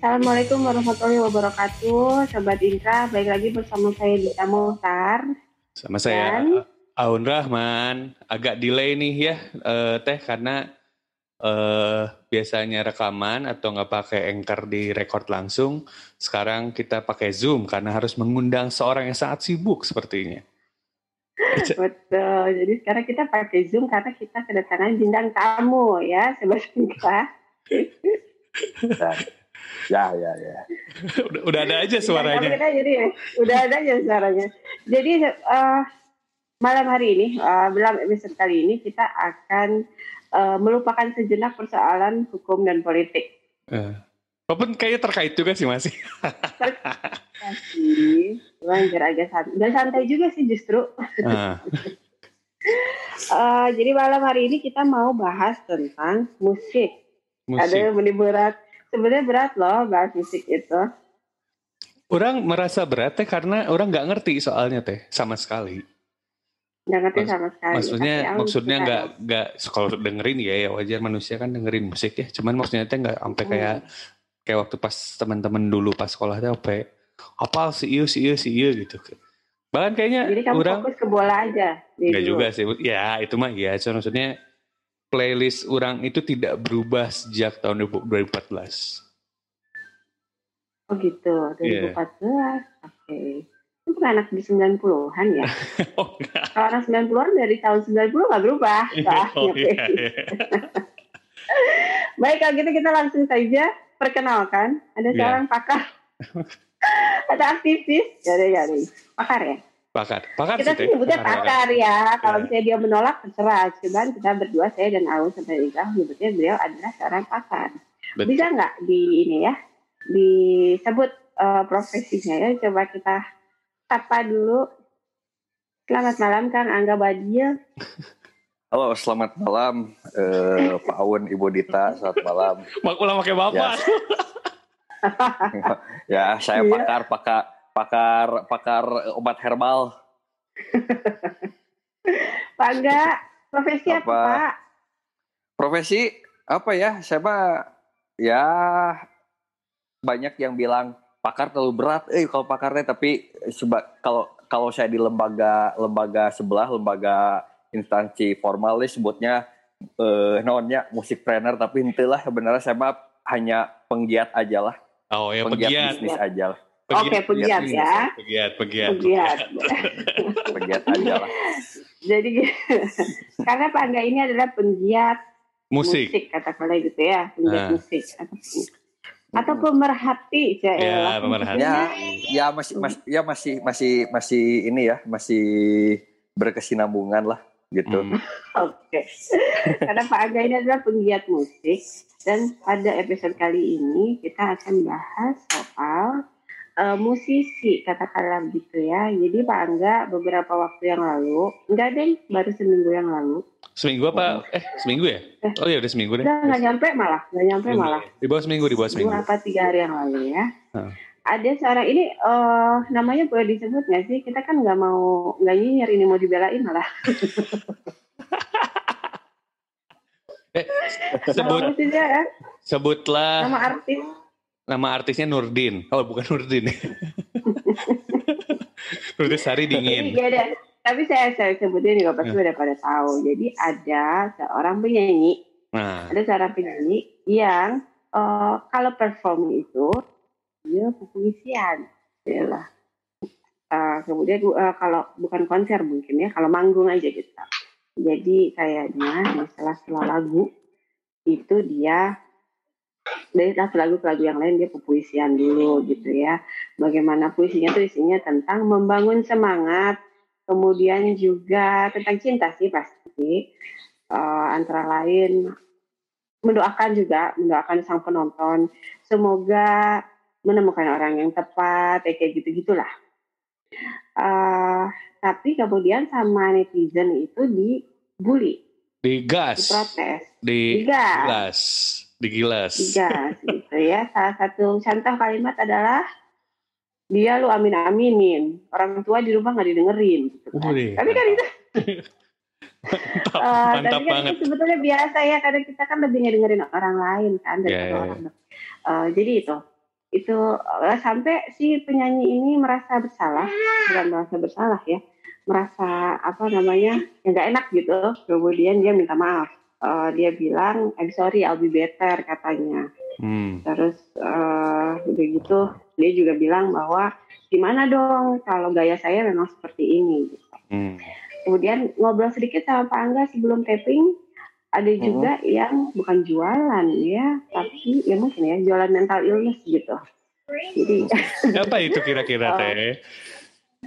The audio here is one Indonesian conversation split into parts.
Assalamualaikum warahmatullahi wabarakatuh, Sobat Intra. Baik lagi bersama saya Dita Mohtar. Sama saya Dan- Aun Rahman. Agak delay nih ya eh, Teh karena eh, biasanya rekaman atau nggak pakai anchor di record langsung. Sekarang kita pakai Zoom karena harus mengundang seorang yang sangat sibuk sepertinya. Betul. Jadi sekarang kita pakai Zoom karena kita kedatangan bintang tamu ya, Sobat Intra. Ya, ya, ya. udah, udah ada aja suaranya. kita jadi udah ada aja suaranya. Jadi eh, malam hari ini, eh, dalam episode kali ini kita akan eh, melupakan sejenak persoalan hukum dan politik. Eh, Walaupun kayaknya terkait juga sih masih. Ya sih, cuman biar agak santai. Dan santai juga sih justru. Nah, Eh, jadi malam hari ini kita mau bahas tentang musik. Ada musik. yang lebih berat. Sebenarnya berat loh bahas musik itu. Orang merasa berat teh karena orang nggak ngerti soalnya teh sama sekali. Nggak ngerti Mas- sama sekali. Maksudnya Tapi Aun maksudnya nggak nggak kalau dengerin ya ya wajar manusia kan dengerin musik ya. Cuman maksudnya teh nggak sampai Hmm. kayak kayak waktu pas teman-teman dulu pas sekolah teh apa apa si iyo si iyo si iyo gitu. Bahkan kayaknya Jadi kamu orang fokus ke bola aja. nggak juga sih. Ya itu mah ya. Cuma maksudnya playlist orang itu tidak berubah sejak tahun 2014. Oh gitu, Iya. 2014. Oke. Itu bukan anak di 90-an ya? oh enggak. Kalau anak 90-an dari tahun 90 nggak berubah. Oh iya. iya. Baik, kalau gitu kita langsung saja perkenalkan. Ada Iya. seorang pakar. ada aktivis. Ya ya. Pakar ya? Pakar, pakar kita sih sih nyebutnya pakar ya. Kalau Iya. misalnya dia menolak, terserah. Cuman kita berdua, saya dan Aun sampai Ika, menyebutnya beliau adalah seorang pakar. Betul. Bisa nggak di ini ya, disebut eh, profesinya ya? Coba kita sapa dulu. Selamat malam Kang Angga Badia. Halo, selamat malam eh, Pak Aun, Ibu Dita, selamat malam. Mak ulah pakai bapak. Ya, saya Iya. pakar, pakar, pakar, pakar obat herbal. Pak Angga, profesi apa, Apa? Pak? Profesi apa ya? Saya mah ya banyak yang bilang pakar terlalu berat. Eh, kalau pakarnya tapi seba- kalau kalau saya di lembaga lembaga sebelah, lembaga instansi formal nih sebutnya eh nonnya musik trainer tapi itulah sebenarnya saya mah hanya penggiat aja lah. Oh ya penggiat pegiat. bisnis aja lah. Oke, pegiat bisnis. ya. Pegiat, pegiat. Pegiat. Pegiat aja lah. Jadi karena Pak Angga ini adalah penggiat Musik. katakanlah gitu ya, penggiat Ah. musik atau, atau pemerhati saya Ya, elah. pemerhati. Ya, ya masih mas, ya masih masih masih ini ya, masih berkesinambungan lah gitu. Hmm. Oke. Karena Pak Angga ini adalah penggiat musik dan pada episode kali ini kita akan bahas soal eh, musisi katakanlah gitu ya. Jadi Pak Angga beberapa waktu yang lalu, enggak deh, baru seminggu yang lalu, Seminggu apa? Eh, seminggu ya? Eh. Oh ya udah seminggu deh. udah nggak nyampe malah, nggak nyampe Seminggu. malah. Di bawah seminggu, di bawah seminggu. dua apa tiga hari yang lalu ya. Ada seorang ini eh namanya boleh disebut nggak sih? Kita kan nggak mau nggak nyinyir ini mau dibelain malah. Eh, sebut ya, sebutlah nama artis. Nama artisnya Nurdin. Oh, bukan Nurdin. Nurdin Sari dingin. Iya deh. Tapi saya saya sebutin juga pasti Hmm. udah pada tahu. Jadi ada seorang penyanyi, Nah, ada seorang penyanyi yang eh, kalau perform itu dia kepuisian, ya lah. Eh, kemudian eh, kalau bukan konser mungkin ya, kalau manggung aja gitu. Jadi kayaknya di sela-sela lagu itu dia dari lagu-lagu yang lain dia pepuisian dulu gitu ya. Bagaimana puisinya tuh isinya tentang membangun semangat, kemudian juga tentang cinta sih pasti. Eh, antara lain mendoakan juga, mendoakan sang penonton semoga menemukan orang yang tepat, ya kayak gitu-gitulah. Eh, tapi kemudian sama netizen itu dibully, digas, diprotes, di digas, gilas, digilas. digas gitu ya. Salah satu contoh kalimat adalah dia lu amin aminin orang tua di rumah nggak didengerin gitu kan. Tapi kan itu Mantap, eh, mantap tapi kan banget. itu sebetulnya biasa ya karena kita kan lebih ngedengerin orang lain kan daripada Ya, ya, ya. orang Eh, jadi itu itu uh, sampai si penyanyi ini merasa bersalah bukan merasa bersalah ya merasa apa namanya yang nggak enak gitu kemudian dia minta maaf uh, dia bilang I'm sorry I'll be better katanya hmm. terus uh, udah gitu dia juga bilang bahwa gimana dong kalau gaya saya memang seperti ini gitu. hmm. kemudian ngobrol sedikit sama Pak Angga sebelum taping ada juga uh-huh. yang bukan jualan ya tapi ya mungkin ya jualan mental illness gitu jadi apa itu kira-kira teh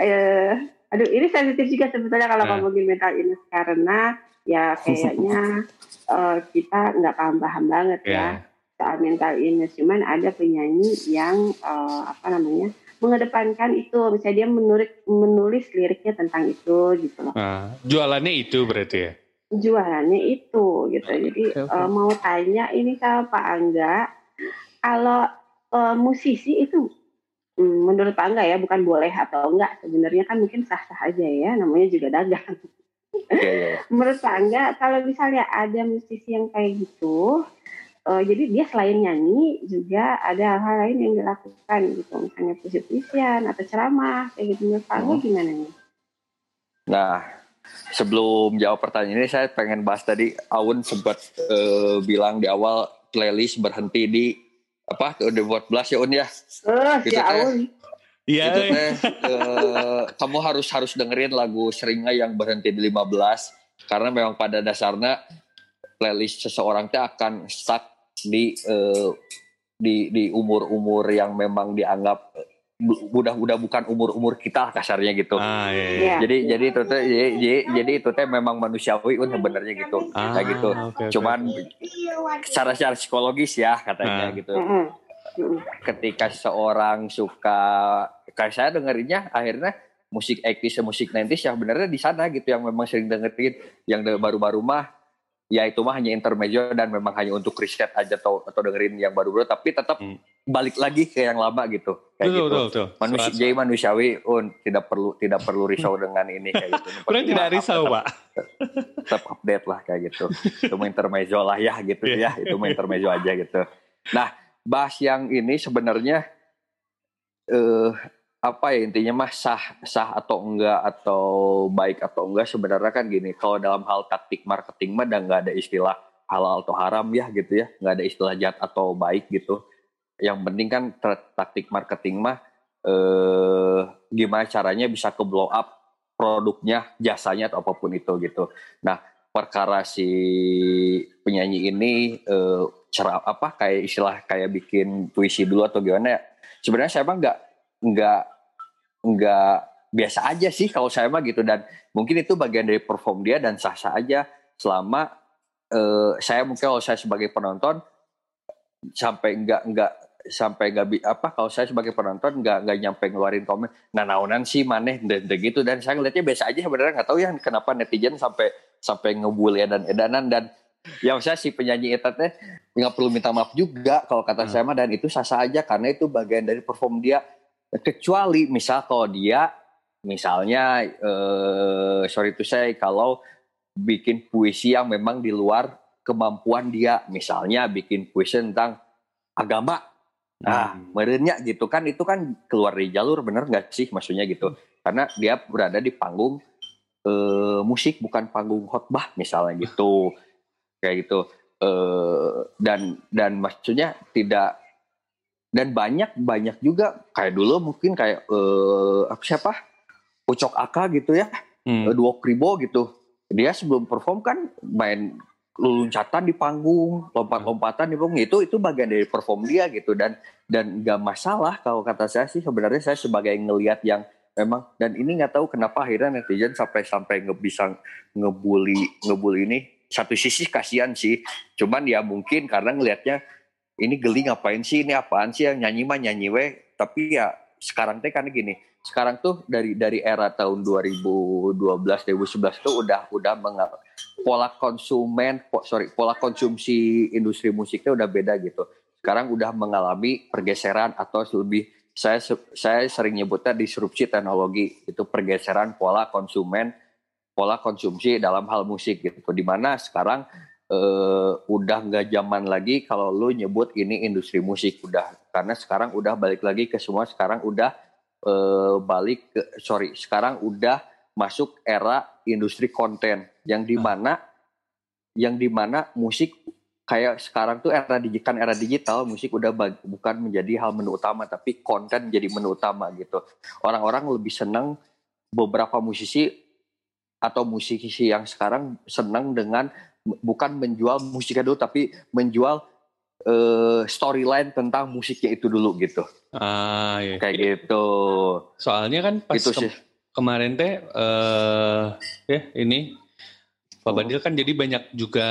eh, aduh ini sensitif juga sebetulnya kalau nah. ngomongin mental illness karena ya kayaknya uh, kita nggak paham-paham banget yeah. ya soal mental illness cuman ada penyanyi yang uh, apa namanya mengedepankan itu misalnya dia menulis menulis liriknya tentang itu gitu loh. Nah, jualannya itu berarti ya? jualannya itu gitu. Jadi okay, okay. Uh, mau tanya ini sama Pak Angga, kalau uh, musisi itu hmm, menurut Pak Angga ya bukan boleh atau enggak sebenarnya kan mungkin sah-sah aja ya, namanya juga dagang. Yeah, yeah. menurut Pak Angga kalau misalnya ada musisi yang kayak gitu, uh, jadi dia selain nyanyi juga ada hal-hal lain yang dilakukan gitu, misalnya puisi-puisian atau ceramah kayak gitu. Menurut Angga oh. gimana nih? Nah, sebelum jawab pertanyaan ini saya pengen bahas tadi Aun sempat uh, bilang di awal playlist berhenti di apa buat belas ya Un ya. Uh, gitu ya Aun. Iya. Gitu teh, uh, kamu harus harus dengerin lagu seringnya yang berhenti di 15 karena memang pada dasarnya playlist seseorang teh akan stuck di uh, di di umur-umur yang memang dianggap udah udah bukan umur umur kita kasarnya gitu. Ah, iya, iya. iya. Jadi jadi itu teh jadi, jadi itu teh memang manusiawi kan sebenarnya gitu. Ah, kayak gitu. Okay, Cuman okay. secara secara psikologis ya katanya ah. gitu. Ketika seorang suka kayak saya dengerinnya akhirnya musik 80 musik 90 yang benernya di sana gitu yang memang sering dengerin yang baru-baru mah ya itu mah hanya intermezzo dan memang hanya untuk riset aja atau atau dengerin yang baru-baru tapi tetap hmm. balik lagi ke yang lama gitu kayak betul, gitu betul, betul. manusia jadi manusiawi un tidak perlu tidak perlu risau dengan ini kayak gitu Kurang tidak risau pak tetap update lah kayak gitu itu intermezzo lah ya gitu yeah. ya itu intermezzo aja gitu nah bahas yang ini sebenarnya eh uh, apa ya intinya mah sah sah atau enggak atau baik atau enggak sebenarnya kan gini kalau dalam hal taktik marketing mah dan nggak ada istilah halal atau haram ya gitu ya nggak ada istilah jahat atau baik gitu. Yang penting kan taktik marketing mah eh, gimana caranya bisa ke blow up produknya jasanya atau apa pun itu gitu. Nah perkara si penyanyi ini eh, cara apa kayak istilah kayak bikin puisi dulu atau gimana ya sebenarnya saya emang nggak nggak nggak biasa aja sih kalau saya mah gitu. Dan mungkin itu bagian dari perform dia dan sah-sah aja. Selama uh, saya mungkin kalau saya sebagai penonton sampai nggak nggak sampai nggak apa kalau saya sebagai penonton nggak nggak nyampe ngeluarin komen nah naunan sih maneh dan, dan gitu. Dan saya ngeliatnya biasa aja sebenarnya nggak tahu ya kenapa netizen sampai sampai ngebully dan edanan dan yang saya si penyanyi itu teh nggak perlu minta maaf juga kalau kata hmm. saya mah. Dan itu sah sah aja karena itu bagian dari perform dia kecuali misal kalau dia misalnya eh, sorry itu saya kalau bikin puisi yang memang di luar kemampuan dia. Misalnya bikin puisi tentang agama. Nah hmm. merenya gitu kan itu kan keluar dari jalur bener nggak sih maksudnya gitu? Karena dia berada di panggung eh, musik bukan panggung khotbah misalnya gitu. Kayak gitu. Eh, dan dan maksudnya tidak dan banyak banyak juga kayak dulu mungkin kayak uh, apa siapa? Ucok Aka gitu ya. Hmm. dua kribo gitu. Dia sebelum perform kan main loncatan di panggung lompat-lompatan di panggung. Itu itu bagian dari perform dia gitu. Dan dan nggak masalah kalau kata saya sih sebenarnya saya sebagai ngelihat yang memang dan ini nggak tahu kenapa akhirnya netizen sampai sampai nggak bisa ngebully ngebully ini. Satu sisi kasihan sih cuman ya mungkin karena ngelihatnya ini geli ngapain sih? Ini apaan sih? Yang nyanyi mah nyanyi weh tapi ya sekarang teh kan gini. Sekarang tuh dari dari era tahun 2012 2011 tuh udah udah mengal pola konsumen po, sorry pola konsumsi industri musiknya udah beda gitu. Sekarang udah mengalami pergeseran atau lebih saya saya sering nyebutnya disrupsi teknologi. Itu pergeseran pola konsumen pola konsumsi dalam hal musik gitu. Di mana sekarang uh, udah nggak zaman lagi kalau lu nyebut ini industri musik. Udah karena sekarang udah balik lagi ke semua. Sekarang udah uh, balik ke sorry sekarang udah masuk era industri konten. Yang di mana yang di mana musik kayak sekarang tuh era digital era digital musik udah bag, bukan menjadi hal menu utama tapi konten menjadi menu utama gitu. Orang-orang lebih senang beberapa musisi atau musisi yang sekarang senang dengan bukan menjual musiknya dulu tapi menjual uh, storyline tentang musiknya itu dulu gitu. Ah, iya. Kayak gitu. Soalnya kan pas Itu ke- sih. kemarin teh eh ya ini Pak Oh. Badil kan jadi banyak juga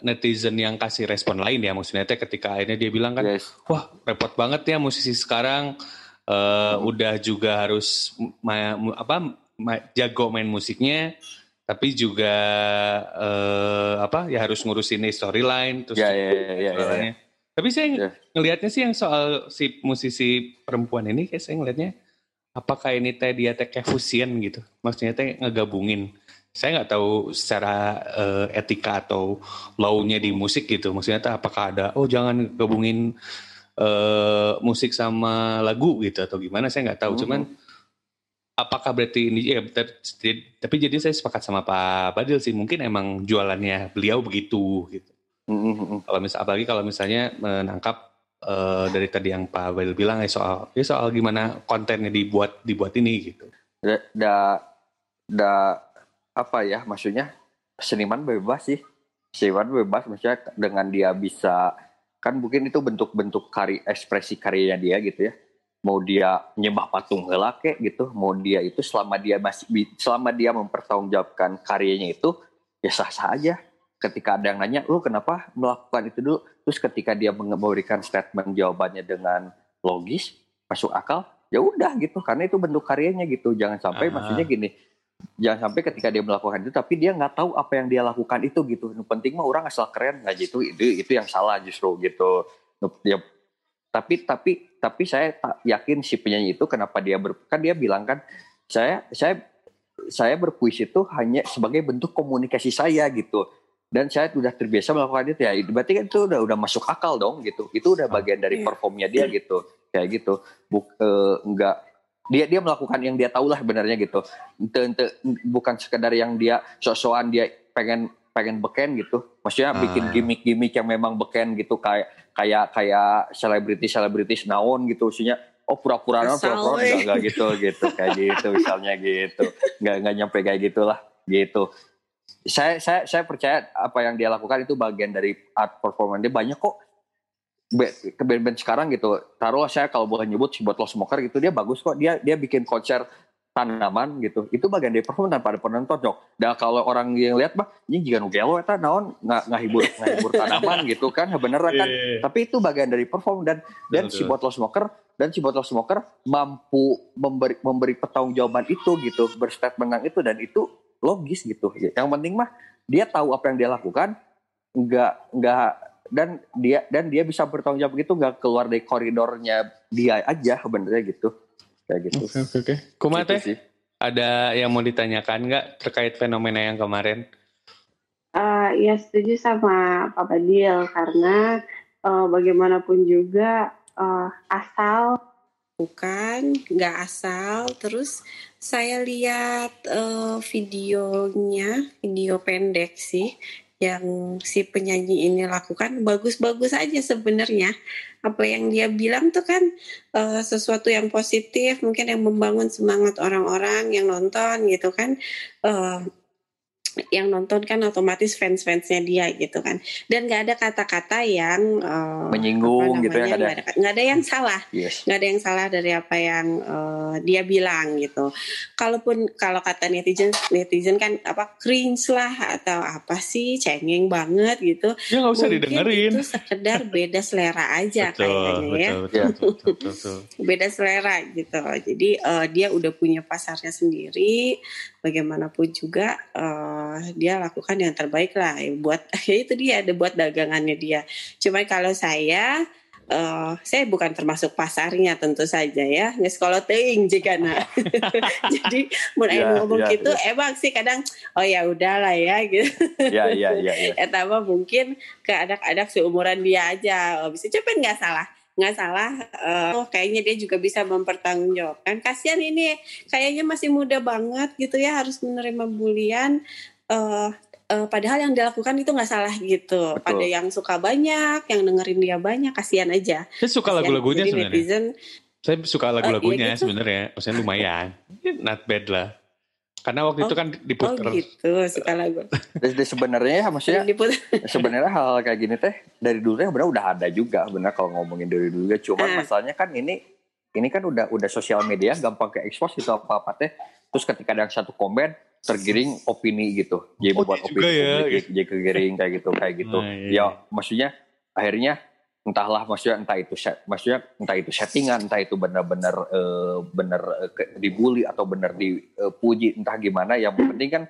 netizen yang kasih respon lain ya maksudnya teh ketika akhirnya dia bilang kan Yes. wah repot banget ya musisi sekarang eh, udah juga harus ma- apa ma- jago main musiknya tapi juga eh, apa ya harus ngurusin storyline terus Ya, ya, ya, ya, ya. suaranya. Tapi saya Ya. ngelihatnya sih yang soal si musisi perempuan ini kayak saya ngelihatnya apakah ini teh dia teh fusion gitu. Maksudnya teh ngegabungin. Saya nggak tahu secara eh, etika atau law-nya di musik gitu. Maksudnya teh apakah ada oh jangan gabungin eh, musik sama lagu gitu atau gimana saya nggak tahu. Hmm. Cuman apakah berarti ini ya tapi, tapi jadi saya sepakat sama Pak Badil sih mungkin emang jualannya beliau begitu gitu Mm, mm, mm. kalau misal apalagi kalau misalnya menangkap eh, dari tadi yang Pak Badil bilang ya soal ya soal gimana kontennya dibuat dibuat ini gitu. Da, da, da- apa ya maksudnya seniman bebas sih seniman bebas maksudnya dengan dia bisa kan mungkin itu bentuk-bentuk kari ekspresi karyanya dia gitu ya mau dia nyembah patung heula kek gitu mau dia itu selama dia masih selama dia mempertanggungjawabkan karyanya itu ya sah-sah aja. Ketika ada yang nanya lu kenapa melakukan itu dulu? Terus ketika dia memberikan statement jawabannya dengan logis masuk akal ya udah gitu. Karena itu bentuk karyanya gitu. Jangan sampai Ah. maksudnya gini jangan sampai ketika dia melakukan itu tapi dia nggak tahu apa yang dia lakukan itu gitu. Yang penting mah orang asal keren nggak gitu. Itu itu yang salah justru gitu. Ya tapi tapi tapi saya tak yakin si penyanyi itu kenapa dia ber, kan dia bilang kan saya saya saya berpuisi itu hanya sebagai bentuk komunikasi saya gitu. Dan saya sudah terbiasa melakukan itu ya berarti kan itu udah udah masuk akal dong gitu. Itu udah bagian dari Iya. performnya dia gitu. Kayak gitu. Buk, eh, enggak. Dia dia melakukan yang dia tahu lah sebenarnya gitu. Ente, ente, bukan sekedar yang dia sok-sokan dia pengen pengen beken gitu. Maksudnya Ah. bikin gimmick-gimmick yang memang beken gitu kayak kayak kayak selebriti selebritis naon gitu maksudnya oh pura-pura naon pura-pura enggak, enggak gitu gitu kayak gitu misalnya gitu. Enggak enggak nyampe kayak gitulah gitu. Saya saya saya percaya apa yang dia lakukan itu bagian dari art performance dia banyak kok. Be- ke band-band sekarang gitu taruh saya kalau boleh nyebut si Bottle Smoker gitu dia bagus kok. Dia dia bikin konser tanaman gitu. Itu bagian dari performance tanpa ada penonton dok dan kalau orang yang lihat mah ini jika nugelo eta naon? Nggak nggak hibur nggak hibur tanaman gitu kan beneran kan? Tapi itu bagian dari perform dan dan si Betul. bottle smoker dan si bottle smoker mampu memberi memberi pertanggungjawaban itu gitu berstatement tentang itu dan itu logis gitu. Yang penting mah dia tahu apa yang dia lakukan nggak nggak dan dia dan dia bisa bertanggung jawab gitu nggak keluar dari koridornya dia aja sebenarnya gitu kayak gitu Oke oke oke. Kumaha Gitu teh sih. ada yang mau ditanyakan nggak terkait fenomena yang kemarin? Eh, ya setuju sama Pak Badil karena eh, bagaimanapun juga eh, asal bukan nggak asal terus saya lihat eh, videonya video pendek sih yang si penyanyi ini lakukan bagus-bagus aja sebenarnya. Apa yang dia bilang tuh kan eh, sesuatu yang positif mungkin yang membangun semangat orang-orang yang nonton gitu kan. Eh, yang nonton kan otomatis fans-fansnya dia gitu kan dan nggak ada kata-kata yang eh, Menyinggung apa gitu ya, namanya, nggak ada. nggak ada yang salah yes nggak ada yang salah dari apa yang eh, dia bilang gitu. Kalaupun kalau kata netizen netizen kan apa cringe lah atau apa sih cengeng banget gitu. Ya nggak usah Mungkin didengerin. Itu sekedar beda selera aja Betul, kayaknya ya. betul, betul, betul. Beda selera gitu. Jadi eh, dia udah punya pasarnya sendiri. Bagaimanapun juga eh, dia lakukan yang terbaik lah ya buat ya itu dia ada buat dagangannya dia. Cuma kalau saya uh, saya bukan termasuk pasarnya tentu saja ya nggak sekolah teing jika nah jadi mulai yeah, ngomong yeah, gitu yeah. emang sih kadang oh ya udahlah ya gitu. Ya ya ya ya mungkin ke anak-anak seumuran dia aja. Oh, bisa. Cepet nggak salah nggak salah uh, oh kayaknya dia juga bisa mempertanggungjawabkan. Kasihan ini kayaknya masih muda banget gitu ya harus menerima bulian uh, uh, padahal yang dilakukan itu nggak salah gitu. Betul. Pada yang suka banyak, yang dengerin dia banyak, kasihan aja. Saya suka lagu-lagunya sebenarnya. Netizen, saya suka lagu-lagunya uh, ya gitu. sebenarnya, maksudnya lumayan, not bad lah. Karena waktu oh, itu kan diputar. Oh gitu, suka lagu. Jadi sebenarnya ya maksudnya sebenarnya hal, hal kayak gini teh dari dulu ya benar udah ada juga benar kalau ngomongin dari dulu ya. Cuma uh. masalahnya kan ini ini kan udah udah sosial media gampang ke expose itu apa apa teh. Terus ketika ada satu komen tergiring opini gitu. Jadi oh, buat opini ya, publik, jadi kegiring kayak gitu kayak gitu. Nah, iya. ya maksudnya akhirnya entahlah maksudnya entah itu set, maksudnya entah itu settingan entah itu benar-benar uh, benar uh, dibully atau benar dipuji uh, entah gimana. Yang penting kan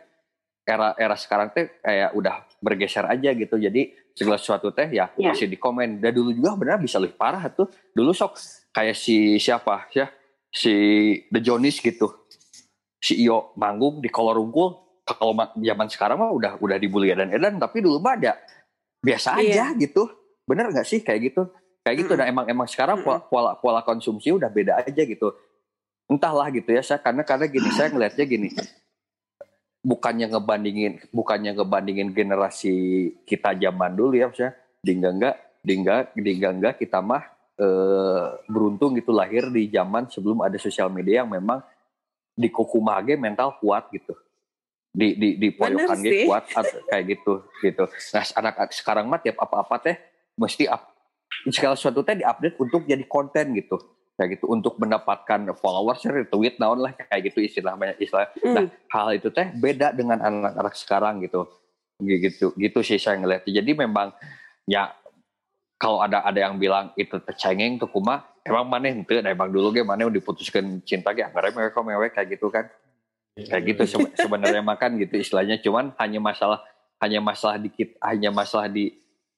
era era sekarang teh kayak udah bergeser aja gitu. Jadi segala sesuatu teh ya, ya. masih di komen. Dan dulu juga benar bisa lebih parah tuh. Dulu sok kayak si siapa ya? Si The Jonis gitu si Iyo manggung di kolor rungkul kalau zaman sekarang mah udah udah dibully dan edan tapi dulu mah ada. Biasa iya. aja gitu. Bener nggak sih kayak gitu? Kayak gitu. Mm. dan emang emang sekarang pola, pola pola konsumsi udah beda aja gitu. Entahlah gitu ya saya karena karena gini saya ngelihatnya gini. Bukannya ngebandingin bukannya ngebandingin generasi kita zaman dulu ya maksudnya. Dingga enggak dingga dingga enggak kita mah e, beruntung gitu lahir di zaman sebelum ada sosial media yang memang di Kokumage mental kuat gitu. Di di di poyokan gitu kuat kayak gitu gitu. Nah anak sekarang mah tiap apa-apa teh mesti up, segala sesuatu teh diupdate untuk jadi konten gitu. Kayak gitu untuk mendapatkan followers retweet naon lah kayak gitu istilahnya istilah. Mm. nah hal itu teh beda dengan anak-anak sekarang gitu. Gitu gitu sih saya ngeliat jadi memang ya kalau ada ada yang bilang itu tercengeng tuh kuma emang mana ente nah emang dulu ge mana diputuskan cinta ge? Anggar mewek mewek kayak gitu kan? Kayak gitu sebenarnya makan gitu istilahnya. Cuman hanya masalah hanya masalah dikit hanya masalah di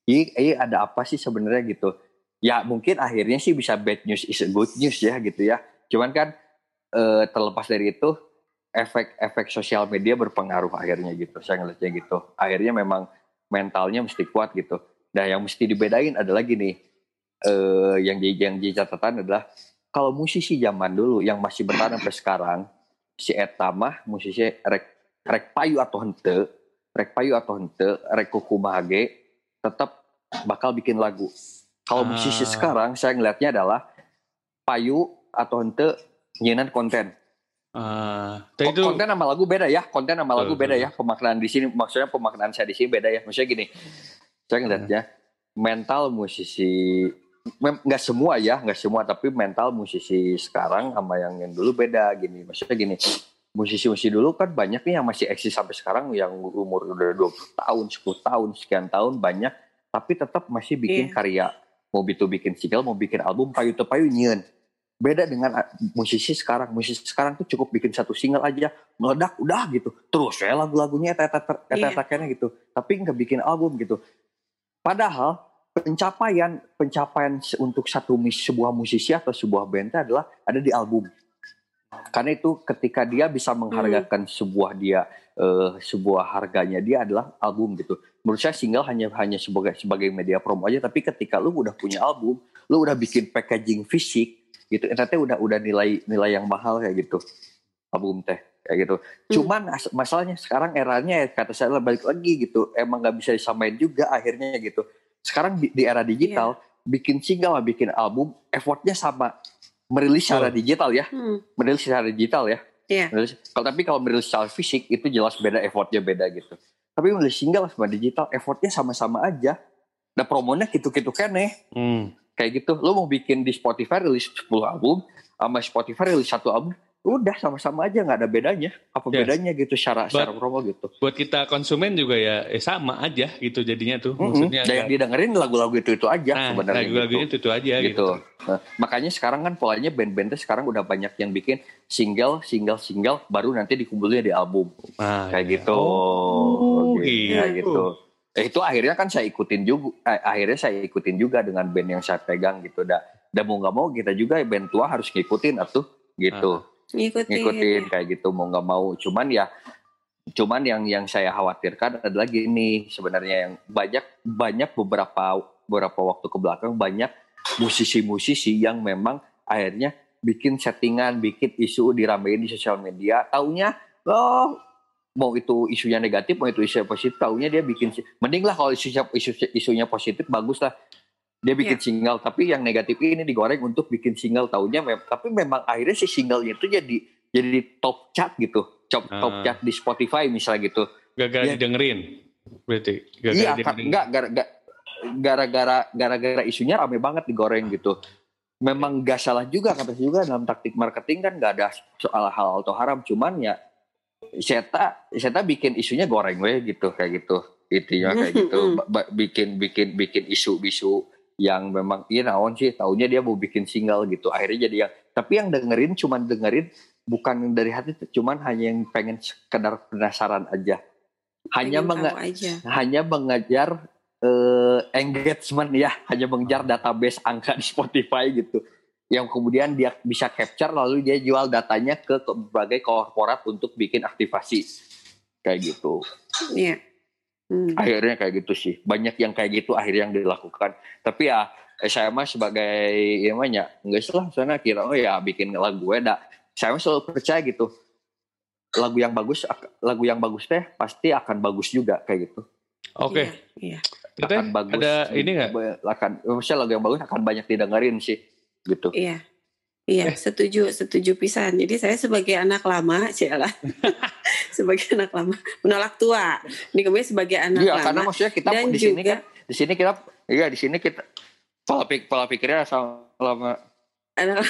iya ada apa sih sebenarnya gitu? Ya mungkin akhirnya sih bisa bad news is good news ya gitu ya. Cuman kan e, terlepas dari itu efek-efek sosial media berpengaruh akhirnya gitu. Saya ngeliatnya gitu. Akhirnya memang mentalnya mesti kuat gitu. Nah yang mesti dibedain adalah gini uh, yang jadi yang jadi catatan adalah kalau musisi zaman dulu yang masih bertahan sampai sekarang si Eta mah musisi rek rek payu atau hente rek payu atau hente rek kuku mahage tetap bakal bikin lagu kalau musisi ah. sekarang saya ngelihatnya adalah payu atau hente nyenan konten Uh, itu konten sama lagu beda ya, konten sama lagu beda ya. Pemaknaan di sini maksudnya pemaknaan saya di sini beda ya. Maksudnya gini, saya ngelihatnya mental musisi nggak semua ya nggak semua tapi mental musisi sekarang sama yang yang dulu beda gini. Maksudnya gini musisi-musisi dulu kan banyak nih yang masih eksis sampai sekarang yang umur udah 20 tahun 10 tahun sekian tahun banyak tapi tetap masih bikin yeah. karya. Mau itu bikin single mau bikin album payu to payu nyen beda dengan ah, musisi sekarang. Musisi sekarang tuh cukup bikin satu single aja meledak udah gitu. Terus ya lagu-lagunya eta eta yeah. gitu. Tapi nggak bikin album gitu. Padahal pencapaian pencapaian untuk satu sebuah musisi atau sebuah band adalah ada di album karena itu ketika dia bisa menghargakan hmm. sebuah dia uh, sebuah harganya dia adalah album gitu menurut saya single hanya hanya sebagai sebagai media promo aja tapi ketika lu udah punya album lu udah bikin packaging fisik gitu nanti udah udah nilai nilai yang mahal kayak gitu album teh kayak gitu hmm. cuman masalahnya sekarang eranya kata saya balik lagi gitu emang nggak bisa disamain juga akhirnya gitu sekarang di, di era digital yeah. bikin single bikin album effortnya sama merilis secara oh. digital ya hmm. merilis secara digital ya yeah. kalau tapi kalau merilis secara fisik itu jelas beda effortnya beda gitu tapi merilis single sama digital effortnya sama-sama aja nah promonya gitu-gitu kan nih hmm. kayak gitu lo mau bikin di Spotify rilis 10 album sama Spotify rilis satu album udah sama-sama aja nggak ada bedanya apa yes. bedanya gitu secara secara promo gitu buat kita konsumen juga ya eh, sama aja gitu jadinya tuh mm -hmm. maksudnya yang didengerin lagu-lagu itu itu aja nah, sebenarnya lagu-lagu gitu. itu itu aja gitu, gitu. Nah, makanya sekarang kan polanya band-bandnya sekarang udah banyak yang bikin single single single baru nanti dikumpulnya di album nah, kayak ya. gitu oh, gitu. kayak gitu eh, itu akhirnya kan saya ikutin juga eh, akhirnya saya ikutin juga dengan band yang saya pegang gitu dah dan mau nggak mau kita juga band tua harus ngikutin atuh gitu ngikutin, ngikutin kayak gitu mau nggak mau. Cuman ya cuman yang yang saya khawatirkan adalah gini sebenarnya yang banyak banyak beberapa beberapa waktu ke belakang banyak musisi-musisi yang memang akhirnya bikin settingan, bikin isu diramein di sosial media, taunya oh mau itu isunya negatif, mau itu isunya positif, taunya dia bikin mending lah kalau isu, isunya positif bagus lah dia bikin Iya. single tapi yang negatif ini digoreng untuk bikin single taunya mem tapi memang akhirnya si singlenya itu jadi jadi top chart gitu top, top Ah. chart di Spotify misalnya gitu Gagal Iya. didengerin. Berarti gagal iya didengerin. enggak gara-gara gara-gara gara-gara isunya rame banget digoreng gitu memang gak salah juga kata saya juga dalam taktik marketing kan gak ada soal hal atau haram cuman ya saya saya bikin isunya goreng weh gitu kayak gitu intinya kayak gitu bikin bikin bikin isu-isu yang memang iya naon sih taunya dia mau bikin single gitu akhirnya jadi yang tapi yang dengerin cuman dengerin bukan dari hati cuman hanya yang pengen sekedar penasaran aja hanya menge- aja. hanya mengejar eh, engagement ya, hanya mengejar database angka di Spotify gitu. Yang kemudian dia bisa capture lalu dia jual datanya ke, ke berbagai korporat untuk bikin aktivasi. Kayak gitu. Iya. Hmm. Akhirnya kayak gitu sih. Banyak yang kayak gitu akhirnya yang dilakukan. Tapi ya eh, saya mah sebagai ya namanya enggak salah sana kira oh ya bikin lagu eda. Saya mah selalu percaya gitu. Lagu yang bagus lagu yang bagus teh pasti akan bagus juga kayak gitu. Oke. Iya. Teteh, akan bagus ada ini nggak? akan maksudnya lagu yang bagus akan banyak didengerin sih gitu Iya. Iya, Eh. setuju, setuju pisan. Jadi saya sebagai anak lama, Cila. sebagai anak lama, menolak tua. Ini kemudian sebagai anak iya karena lama. maksudnya kita Dan di sini juga- kan di sini kita iya di sini kita pola pik pola pikirnya sama anak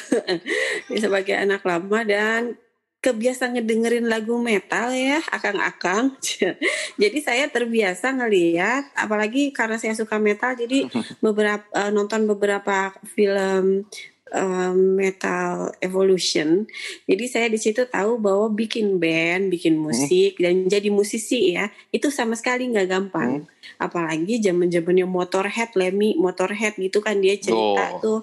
sebagai anak lama dan kebiasaan ngedengerin lagu metal ya akang-akang jadi saya terbiasa ngeliat apalagi karena saya suka metal jadi beberapa eh, nonton beberapa film eh, metal evolution. Jadi saya di situ tahu bahwa bikin band bikin musik dan jadi musisi ya itu sama sekali nggak gampang. Apalagi zaman zamannya motorhead Lemmy motorhead gitu kan dia cerita Oh. tuh.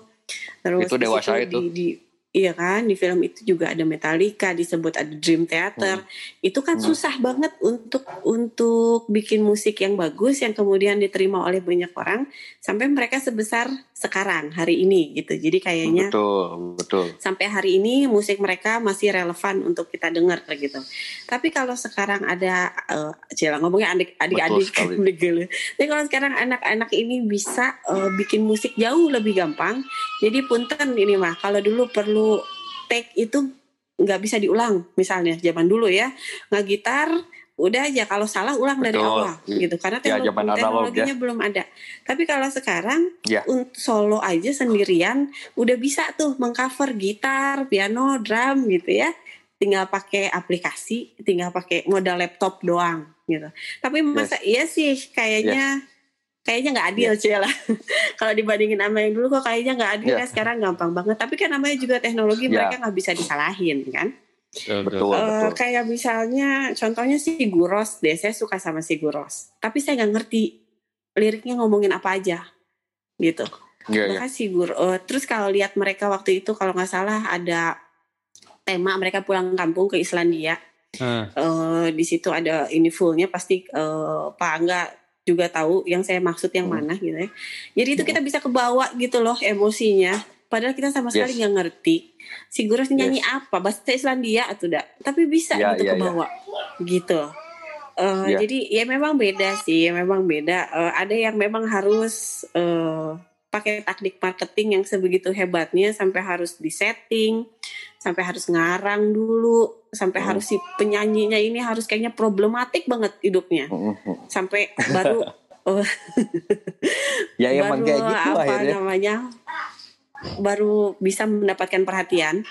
Terus Itu dewasa itu. di, di- iya kan di film itu juga ada Metallica disebut ada Dream Theater itu kan Hmm. susah banget untuk untuk bikin musik yang bagus yang kemudian diterima oleh banyak orang sampai mereka sebesar sekarang hari ini gitu jadi kayaknya betul betul sampai hari ini musik mereka masih relevan untuk kita dengar gitu. Tapi kalau sekarang ada uh, Cila ngomongnya adik adik-adik sekali. gitu. Tapi kalau sekarang anak-anak ini bisa eh, bikin musik jauh lebih gampang. Jadi punten ini mah kalau dulu perlu take itu nggak bisa diulang misalnya zaman dulu ya nggak gitar udah aja kalau salah ulang dari Betul. awal gitu. Karena Ya, teknologi, teknologinya belum ada. Tapi kalau sekarang Ya. untuk solo aja sendirian udah bisa tuh mengcover gitar piano drum gitu ya. Tinggal pakai aplikasi tinggal pakai modal laptop doang gitu. Tapi masa iya sih kayaknya kayaknya nggak adil sih lah. Kalau dibandingin sama yang dulu kok kayaknya nggak adil Ya. ya. Sekarang gampang banget. Tapi kan namanya juga teknologi Ya. mereka nggak bisa disalahin kan? Betul, betul. Eh, betul. kayak misalnya contohnya si Guros deh. Saya suka sama si Guros. Tapi saya nggak ngerti liriknya ngomongin apa aja gitu. Iya. Bahkan si Gur eh, terus kalau lihat mereka waktu itu kalau nggak salah ada tema mereka pulang kampung ke Islandia. Hah. Eh, di situ ada ini fullnya pasti eh, Pak Angga juga tahu yang saya maksud yang Hmm. mana gitu ya. Jadi itu kita bisa kebawa gitu loh emosinya. Padahal kita sama sekali Yes. nggak ngerti. Si Guros nyanyi apa bahasa Islandia atau tidak. Tapi bisa Ya, gitu ya, ya. kebawa gitu. Eh, Ya. Jadi ya memang beda sih, ya memang beda. Eh, ada yang memang harus eh, pakai taktik marketing yang sebegitu hebatnya sampai harus disetting, sampai harus ngarang dulu, sampai Hmm. harus si penyanyinya ini harus kayaknya problematik banget hidupnya, Mhm. sampai baru ya emang baru kayak gitu apa akhirnya namanya baru bisa mendapatkan perhatian.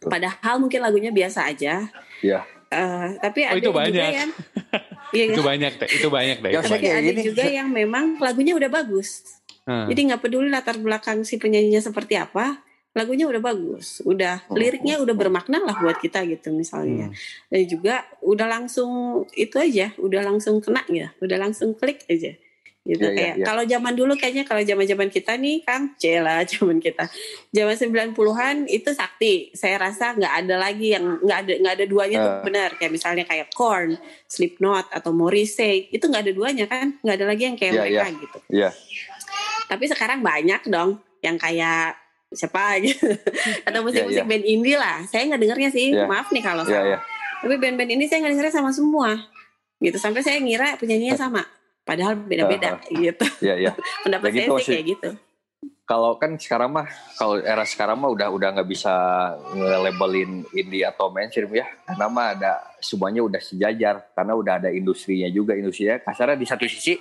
Padahal mungkin lagunya biasa aja. ya Eh, tapi Oh, ada itu juga banyak. yang Iya, Itu kan? banyak, Teh. Itu banyak. Ya, Itu saya tapi banyak. kayak ada gini. juga yang memang lagunya udah bagus. Hah. Jadi nggak peduli latar belakang si penyanyinya seperti apa, lagunya udah bagus, udah Hmm. liriknya udah bermakna lah buat kita gitu misalnya. Hmm. Dan juga udah langsung itu aja, udah langsung kena ya, udah langsung klik aja. Gitu iya, kayak iya. kalau zaman dulu kayaknya kalau zaman-zaman kita nih Kang, cela zaman kita. Zaman 90-an itu sakti. Saya rasa nggak ada lagi yang nggak ada nggak ada duanya tuh Eh. benar kayak misalnya kayak Korn, Slipknot atau Morrissey. Itu nggak ada duanya kan? nggak ada lagi yang kayak Iya, mereka gitu. Iya. Tapi sekarang banyak dong yang kayak siapa gitu. Atau musik-musik Iya, iya. band indie lah. Saya nggak dengernya sih. Iya. Maaf nih kalau Iya, salah. iya. Tapi band-band ini saya nggak dengernya sama semua. Gitu sampai saya ngira penyanyinya sama. Padahal beda-beda gitu. Iya, iya. Pendapat Ya saya gitu sih. kayak gitu. Kalau kan sekarang mah kalau era sekarang mah udah udah nggak bisa nge-labelin indie atau mainstream ya. Karena mah ada semuanya udah sejajar karena udah ada industrinya juga. Industrinya kasarnya di satu sisi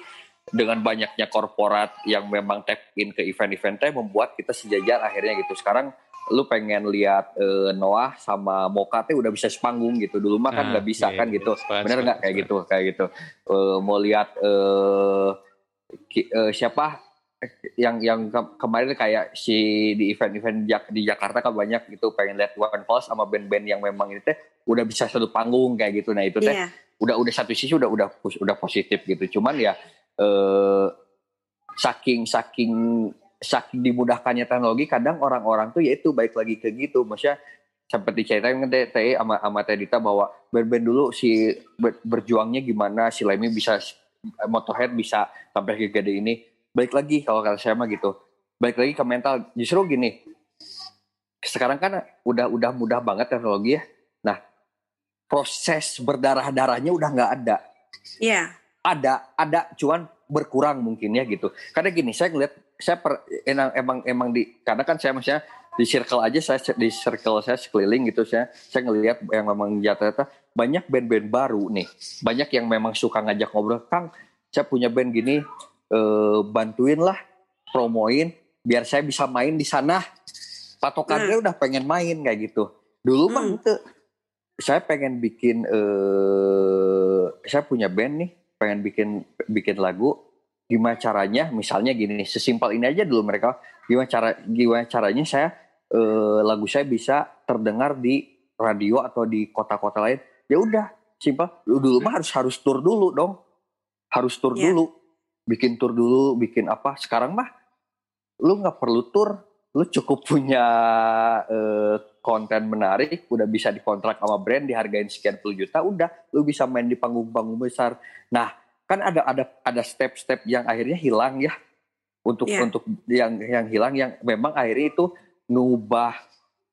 dengan banyaknya korporat yang memang tap in ke event-eventnya membuat kita sejajar akhirnya gitu. Sekarang lu pengen lihat eh, Noah sama Moka teh udah bisa sepanggung gitu. Dulu mah kan Nah, nggak bisa iya, kan iya. gitu. Sepakat, Bener nggak sepakat, kayak sepakat. gitu kayak gitu. Eh, mau lihat eh, ki- eh, siapa yang yang ke- kemarin kayak si di event-event Jak- di Jakarta kan banyak gitu pengen lihat One Falls sama band-band yang memang ini teh udah bisa satu panggung kayak gitu. Nah itu teh Iya. udah udah satu sisi udah udah udah positif gitu. Cuman ya eh, saking saking saking dimudahkannya teknologi kadang orang-orang tuh ya itu baik lagi ke gitu. Maksudnya seperti ceritain kan teh sama sama Teh Dita bahwa band-band dulu si ber- berjuangnya gimana si Lemmy bisa Motorhead bisa sampai ke gede ini. Baik lagi kalau kata saya mah gitu. Baik lagi ke mental. Justru gini. Sekarang kan udah udah mudah banget teknologi ya. Nah, proses berdarah-darahnya udah nggak ada Iya. Ada ada cuman berkurang mungkin ya gitu. Karena gini saya ngeliat saya per, emang emang emang di karena kan saya maksudnya di circle aja saya di circle saya sekeliling gitu saya saya ngelihat yang memang jatuh banyak band-band baru nih. Banyak yang memang suka ngajak ngobrol kang saya punya band gini eh, bantuin lah promoin biar saya bisa main di sana. Patokannya udah pengen main kayak gitu. Dulu mah Hmm. itu saya pengen bikin eh saya punya band nih pengen bikin bikin lagu gimana caranya? Misalnya gini sesimpel ini aja dulu mereka. Gimana cara gimana caranya saya eh, lagu saya bisa terdengar di radio atau di kota-kota lain? Ya udah simpel. Dulu mah harus harus tur dulu dong. Harus tur Iya. dulu. Bikin tur dulu bikin apa. Sekarang mah lu nggak perlu tur lu cukup punya eh, konten menarik udah bisa dikontrak sama brand dihargain sekian puluh juta udah lu bisa main di panggung-panggung besar. Nah kan ada ada ada step-step yang akhirnya hilang ya. Untuk Iya. untuk yang yang hilang yang memang akhirnya itu ngubah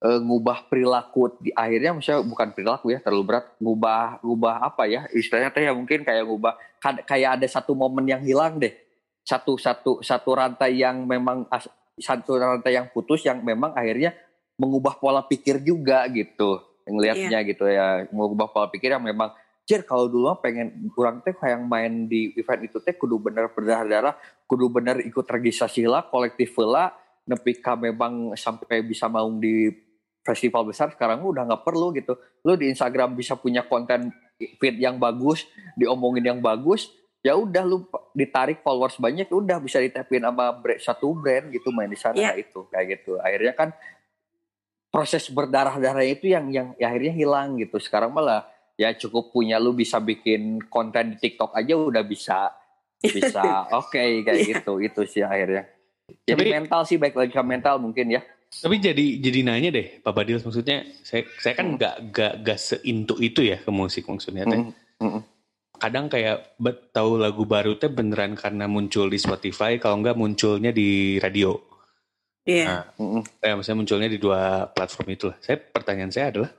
eh, ngubah perilaku di akhirnya misalnya bukan perilaku ya terlalu berat ngubah ngubah apa ya istilahnya teh ya mungkin kayak ngubah kayak ada satu momen yang hilang deh. Satu satu satu rantai yang memang as- satu rantai yang putus yang memang akhirnya mengubah pola pikir juga gitu ngelihatnya gitu ya. Mengubah pola pikir yang memang Jer kalau dulu pengen kurang teh kayak main di event itu teh kudu bener berdarah-darah kudu bener ikut registrasi lah kolektif lah. Nepi memang sampai bisa mau di festival besar sekarang udah nggak perlu gitu. Lu di Instagram bisa punya konten feed yang bagus diomongin yang bagus ya udah lu ditarik followers banyak ya udah bisa ditapin sama brand, satu brand gitu main di sana Iya. itu kayak gitu akhirnya kan proses berdarah-darah itu yang yang ya akhirnya hilang gitu sekarang malah ya cukup punya lu bisa bikin konten di TikTok aja udah bisa bisa oke kayak Iya. gitu itu sih akhirnya jadi Tapi- mental sih baik lagi ke mental mungkin ya Tapi jadi jadi nanya deh, Pak Badil maksudnya saya saya kan Hmm. nggak nggak nggak seintu itu ya ke musik maksudnya teh. Mm, mm, Kadang kayak bet, tahu lagu baru teh beneran karena muncul di Spotify, kalau nggak munculnya di radio. Iya. Nah, mm, mm. Eh, maksudnya munculnya di dua platform itu lah. Saya pertanyaan saya adalah,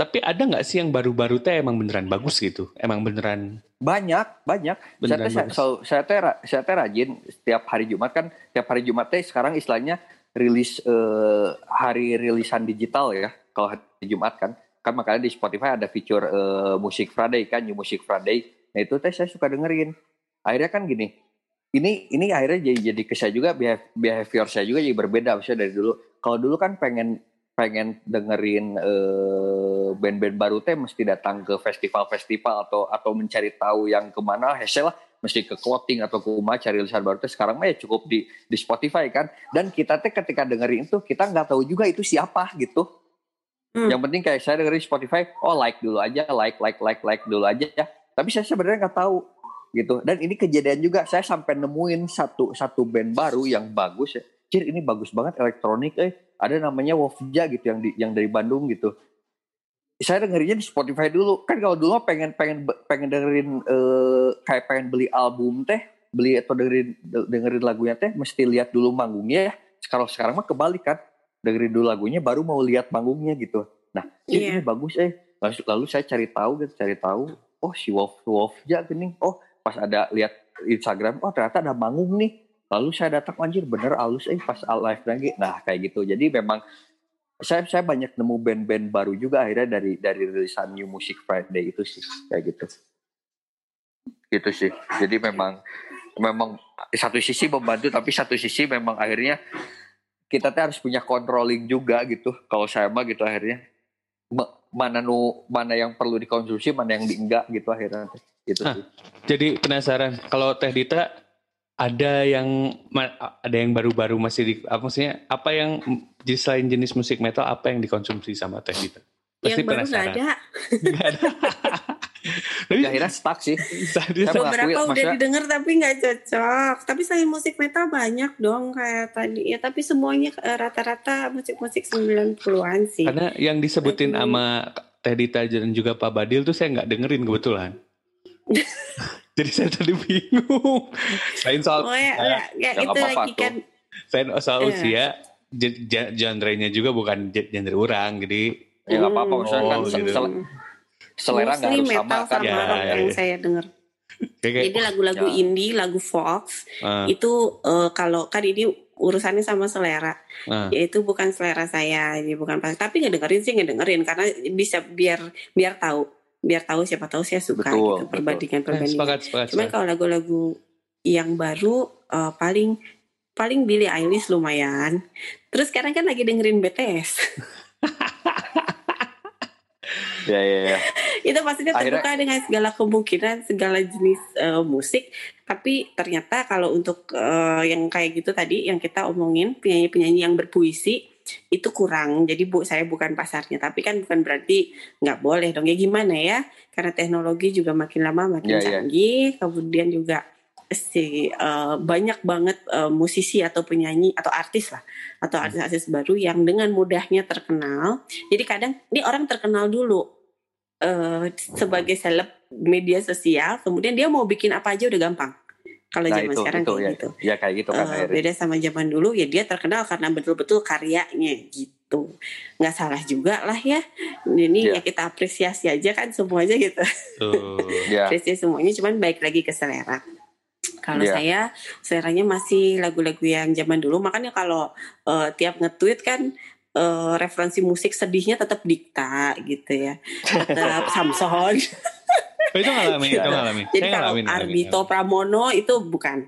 tapi ada nggak sih yang baru-baru teh emang beneran bagus gitu? Emang beneran banyak banyak saya beneran teh saya, bagus? so- saya teh ra- saya teh rajin setiap hari Jumat kan setiap hari Jumat teh sekarang istilahnya rilis eh, hari rilisan digital ya kalau hari Jumat kan kan makanya di Spotify ada fitur eh, Music Friday kan New Music Friday. Nah itu teh saya suka dengerin. Akhirnya kan gini ini ini akhirnya jadi jadi ke saya juga behav- behavior saya juga jadi berbeda. Misalnya dari dulu kalau dulu kan pengen pengen dengerin eh, band-band baru teh mesti datang ke festival-festival atau atau mencari tahu yang ke mana. Hese lah mesti ke clothing atau ke rumah cari lisan baru teh. Sekarang mah ya cukup di di Spotify kan. Dan kita teh ketika dengerin itu kita nggak tahu juga itu siapa gitu Hmm. yang penting kayak saya dengerin Spotify oh like dulu aja like like like like dulu aja ya. Tapi saya sebenarnya nggak tahu gitu. Dan ini kejadian juga saya sampai nemuin satu satu band baru yang bagus ya. Cir ini bagus banget elektronik eh. Ada namanya Wolfja gitu yang di yang dari Bandung gitu. Saya dengerinnya di Spotify dulu. Kan kalau dulu pengen pengen pengen dengerin eh, kayak pengen beli album teh beli atau dengerin dengerin lagunya teh mesti lihat dulu manggungnya ya. Kalau sekarang mah kebalik kan dengerin dulu lagunya baru mau lihat manggungnya gitu. Nah Iya. ini bagus eh. Lalu, lalu saya cari tahu gitu cari tahu oh si Wolf Wolfja gini oh pas ada lihat Instagram oh ternyata ada manggung nih. Lalu saya datang anjir bener alus eh pas live lagi. Nah kayak gitu. Jadi memang saya saya banyak nemu band-band baru juga akhirnya dari dari rilisan New Music Friday itu sih kayak gitu. Gitu sih. Jadi memang memang satu sisi membantu tapi satu sisi memang akhirnya kita tuh harus punya controlling juga gitu kalau saya mah gitu akhirnya Ma- mana nu mana yang perlu dikonsumsi mana yang di enggak gitu akhirnya gitu Ah. sih Jadi penasaran kalau Teh Dita ada yang ada yang baru-baru masih di apa maksudnya apa yang jadi selain jenis musik metal apa yang dikonsumsi sama Teh Dita? Pasti yang baru penasaran. ada. Nggak ada. Tapi Ya, akhirnya stuck sih Beberapa udah maksudnya- didengar tapi nggak cocok. Tapi selain musik metal banyak dong kayak tadi. Ya tapi semuanya eh, rata-rata musik-musik 90-an sih. karena yang disebutin Aduh. sama Teh Dita dan juga Pak Badil tuh saya nggak dengerin kebetulan. Jadi saya tadi bingung. Selain soal Oh ya, ya, ya, Ya, itu lagi kan selain soal Iya. usia, genre-nya juga bukan genre orang. Jadi ya nggak apa-apa kan Oh, se- gitu. Sel- selera nggak harus sama metal kan sama Ya, rock ya, yang ya. saya dengar. kayak Jadi lagu-lagu Ya. indie, lagu folk ah, itu eh, kalau kan ini urusannya sama selera, ah. yaitu bukan selera saya, jadi bukan pas. Tapi ngedengerin sih ngedengerin karena bisa biar biar tahu, biar tahu siapa tahu saya suka Betul, gitu betul. perbandingan Eh, perbandingan. sepakat, sepakat, Cuman kalau lagu-lagu yang baru eh, paling paling Billie Eilish lumayan. Terus sekarang kan lagi dengerin BTS. ya ya ya. Itu pastinya Akhirnya- terbuka dengan segala kemungkinan segala jenis eh, musik. Tapi ternyata kalau untuk eh, yang kayak gitu tadi yang kita omongin penyanyi-penyanyi yang berpuisi itu kurang. Jadi bu saya bukan pasarnya. Tapi kan bukan berarti nggak boleh dong. Ya gimana ya? Karena teknologi juga makin lama makin Ya, ya. canggih. Kemudian juga si eh, banyak banget eh, musisi atau penyanyi atau artis lah atau artis-artis baru yang dengan mudahnya terkenal. Jadi kadang ini orang terkenal dulu eh, sebagai seleb media sosial, kemudian dia mau bikin apa aja udah gampang. Kalau nah zaman itu sekarang itu kayak ya gitu. ya kayak gitu kan akhirnya beda sama zaman dulu ya dia terkenal karena betul-betul karyanya gitu. Nggak salah juga lah ya. Ini Iya. ya kita apresiasi aja kan semuanya gitu. Tuh. ya Apresiasi semuanya cuman baik lagi ke selera. Kalau Iya. saya seleranya masih lagu-lagu yang zaman dulu makanya kalau eh, tiap nge-tweet kan eh, referensi musik sedihnya tetap Dikta gitu ya. Tetap Samson. Oh, itu ngalamin, itu Iya. ngalamin. Jadi Saya kalau ngalamin. ngalamin, Ardito ngalamin. Pramono itu bukan.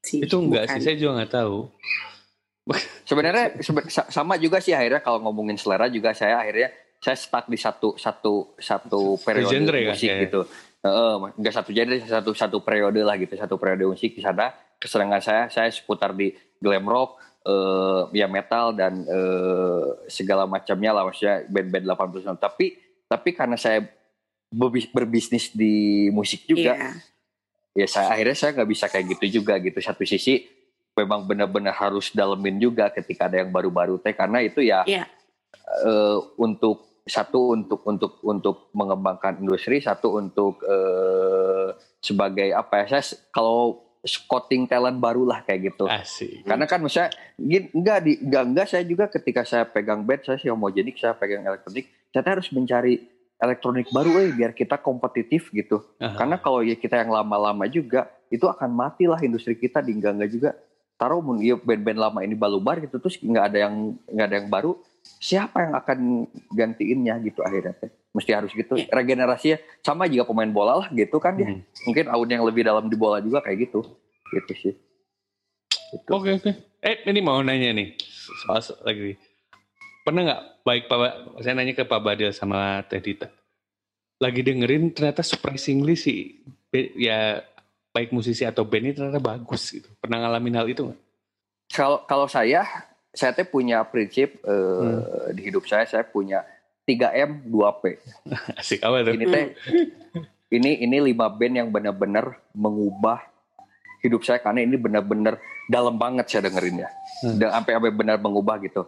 Sih, Itu enggak bukan. sih, saya juga nggak tahu. sebenarnya sebe- sa- sama juga sih akhirnya kalau ngomongin selera juga saya akhirnya saya stuck di satu satu satu periode genre kan, musik kayaknya. gitu Heeh, enggak satu genre satu satu periode lah gitu satu periode musik di sana kesenangan saya saya seputar di glam rock eh, ya metal dan eh, segala macamnya lah maksudnya band-band 80 tapi tapi karena saya berbis- berbisnis di musik juga Iya. ya saya akhirnya saya nggak bisa kayak gitu juga gitu satu sisi memang benar-benar harus dalemin juga ketika ada yang baru-baru teh karena itu ya Iya. eh, untuk satu untuk untuk untuk mengembangkan industri satu untuk eh, sebagai apa ya saya kalau scouting talent baru lah kayak gitu Asik. karena kan misalnya gini, enggak di enggak enggak saya juga ketika saya pegang band saya sih homogenik saya pegang elektronik saya harus mencari elektronik baru eh biar kita kompetitif gitu Aha. karena kalau ya kita yang lama-lama juga itu akan mati lah industri kita di enggak enggak juga taruh mun ya band-band lama ini balubar gitu terus nggak ada yang nggak ada yang baru siapa yang akan gantiinnya gitu akhirnya teh mesti harus gitu Ya. regenerasinya sama juga pemain bola lah gitu kan ya Hmm. mungkin aun yang lebih dalam di bola juga kayak gitu gitu sih Gitu. Oke oke. Eh ini mau nanya nih soal lagi. Pernah nggak baik Pak saya nanya ke Pak Badil sama Teh Dita. Lagi dengerin ternyata surprisingly sih ya baik musisi atau band ini ternyata bagus gitu. Pernah ngalamin hal itu nggak? Kalau kalau saya, saya teh punya prinsip eh, Hmm. di hidup saya, saya punya 3M 2P. Asik apa tuh? Ini teh ini ini lima band yang benar-benar mengubah hidup saya karena ini benar-benar dalam banget saya dengerinnya. Hmm. Dan sampai sampai benar mengubah gitu.